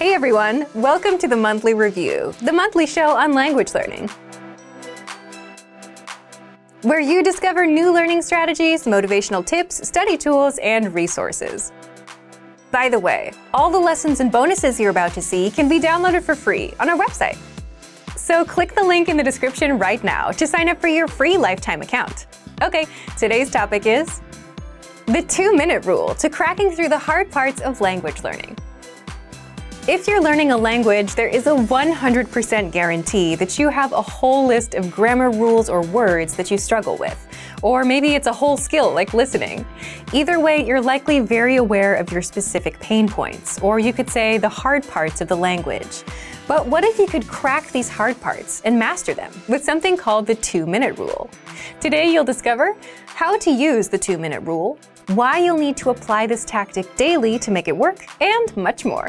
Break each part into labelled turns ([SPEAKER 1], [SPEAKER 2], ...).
[SPEAKER 1] Hey everyone, welcome to the Monthly Review, the monthly show on language learning. Where you discover new learning strategies, motivational tips, study tools, and resources. By the way, all the lessons and bonuses you're about to see can be downloaded for free on our website. So click the link in the description right now to sign up for your free lifetime account. Okay, today's topic is the two minute rule to cracking through the hard parts of language learning. If you're learning a language, there is a 100% guarantee that you have a whole list of grammar rules or words that you struggle with. Or maybe it's a whole skill like listening. Either way, you're likely very aware of your specific pain points, or you could say the hard parts of the language. But what if you could crack these hard parts and master them with something called the two minute rule? Today, you'll discover how to use the two minute rule, why you'll need to apply this tactic daily to make it work, and much more.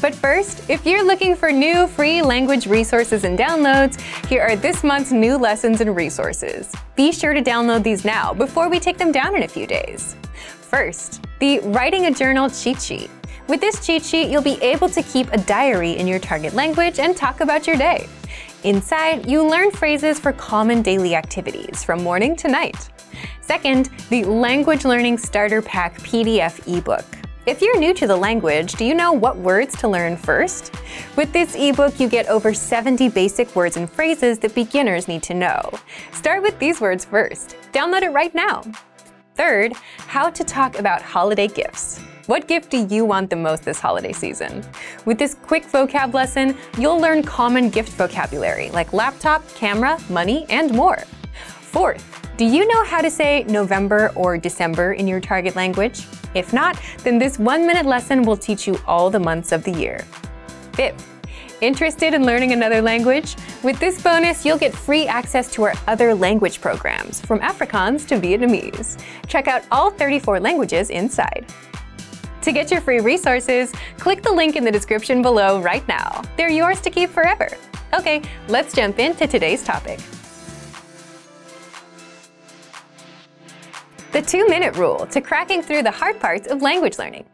[SPEAKER 1] But first, if you're looking for new free language resources and downloads, here are this month's new lessons and resources. Be sure to download these now before we take them down in a few days. First, the Writing a Journal cheat sheet. With this cheat sheet, you'll be able to keep a diary in your target language and talk about your day. Inside, you learn phrases for common daily activities from morning to night. Second, the Language Learning Starter Pack PDF ebook. If you're new to the language, do you know what words to learn first? With this ebook, you get over 70 basic words and phrases that beginners need to know. Start with these words first. Download it right now. Third, how to talk about holiday gifts. What gift do you want the most this holiday season? With this quick vocab lesson, you'll learn common gift vocabulary like laptop, camera, money, and more. Fourth, do you know how to say November or December in your target language? If not, then this one minute lesson will teach you all the months of the year. Fifth, Interested in learning another language? With this bonus, you'll get free access to our other language programs, from Afrikaans to Vietnamese. Check out all 34 languages inside. To get your free resources, click the link in the description below right now. They're yours to keep forever. Okay, let's jump into today's topic. The two minute rule to cracking through the hard parts of language learning.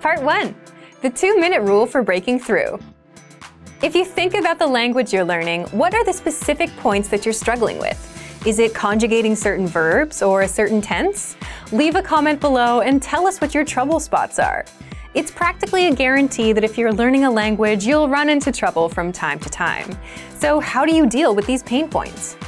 [SPEAKER 1] Part 1 The two minute rule for breaking through. If you think about the language you're learning, what are the specific points that you're struggling with? Is it conjugating certain verbs or a certain tense? Leave a comment below and tell us what your trouble spots are. It's practically a guarantee that if you're learning a language, you'll run into trouble from time to time. So, how do you deal with these pain points?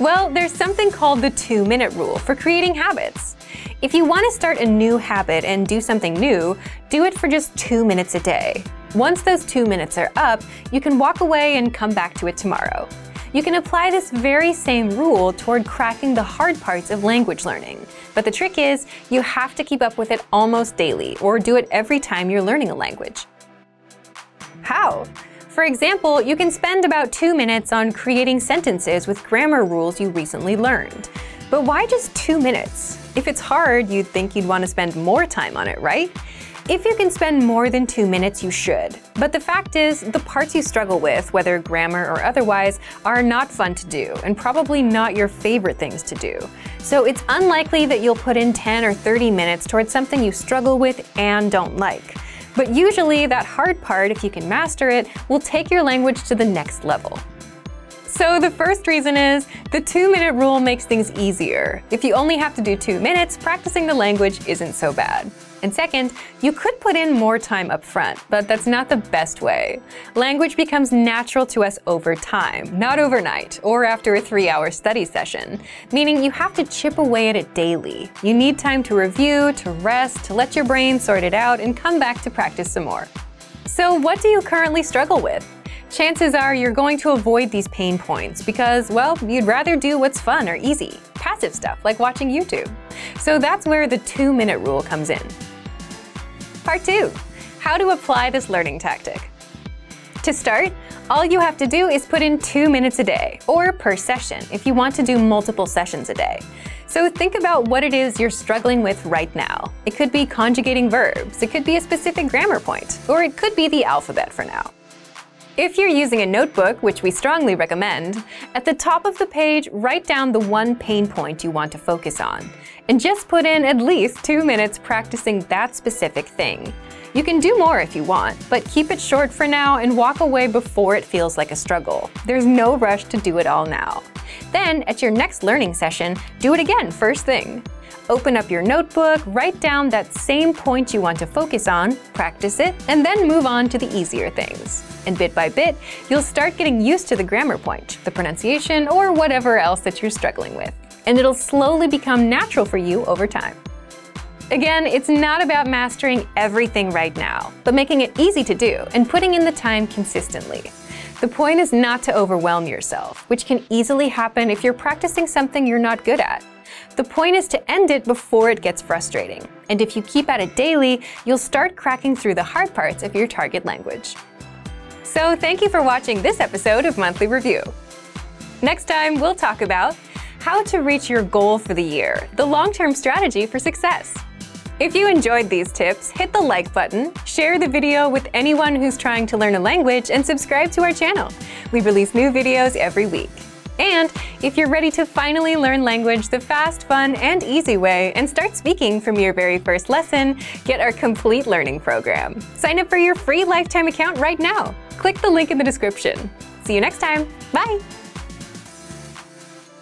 [SPEAKER 1] Well, there's something called the two minute rule for creating habits. If you want to start a new habit and do something new, do it for just two minutes a day. Once those two minutes are up, you can walk away and come back to it tomorrow. You can apply this very same rule toward cracking the hard parts of language learning. But the trick is, you have to keep up with it almost daily or do it every time you're learning a language. How? For example, you can spend about two minutes on creating sentences with grammar rules you recently learned. But why just two minutes? If it's hard, you'd think you'd want to spend more time on it, right? If you can spend more than two minutes, you should. But the fact is, the parts you struggle with, whether grammar or otherwise, are not fun to do and probably not your favorite things to do. So it's unlikely that you'll put in 10 or 30 minutes towards something you struggle with and don't like. But usually, that hard part, if you can master it, will take your language to the next level. So, the first reason is the two minute rule makes things easier. If you only have to do two minutes, practicing the language isn't so bad. And second, you could put in more time up front, but that's not the best way. Language becomes natural to us over time, not overnight or after a three hour study session, meaning you have to chip away at it daily. You need time to review, to rest, to let your brain sort it out, and come back to practice some more. So, what do you currently struggle with? Chances are you're going to avoid these pain points because, well, you'd rather do what's fun or easy, passive stuff like watching YouTube. So that's where the two minute rule comes in. Part 2 How to apply this learning tactic. To start, all you have to do is put in two minutes a day, or per session if you want to do multiple sessions a day. So think about what it is you're struggling with right now. It could be conjugating verbs, it could be a specific grammar point, or it could be the alphabet for now. If you're using a notebook, which we strongly recommend, at the top of the page, write down the one pain point you want to focus on. And just put in at least two minutes practicing that specific thing. You can do more if you want, but keep it short for now and walk away before it feels like a struggle. There's no rush to do it all now. Then, at your next learning session, do it again first thing. Open up your notebook, write down that same point you want to focus on, practice it, and then move on to the easier things. And bit by bit, you'll start getting used to the grammar point, the pronunciation, or whatever else that you're struggling with. And it'll slowly become natural for you over time. Again, it's not about mastering everything right now, but making it easy to do and putting in the time consistently. The point is not to overwhelm yourself, which can easily happen if you're practicing something you're not good at. The point is to end it before it gets frustrating. And if you keep at it daily, you'll start cracking through the hard parts of your target language. So, thank you for watching this episode of Monthly Review. Next time, we'll talk about how to reach your goal for the year, the long term strategy for success. If you enjoyed these tips, hit the like button, share the video with anyone who's trying to learn a language, and subscribe to our channel. We release new videos every week. And if you're ready to finally learn language the fast, fun, and easy way and start speaking from your very first lesson, get our complete learning program. Sign up for your free lifetime account right now. Click the link in the description. See you next time. Bye!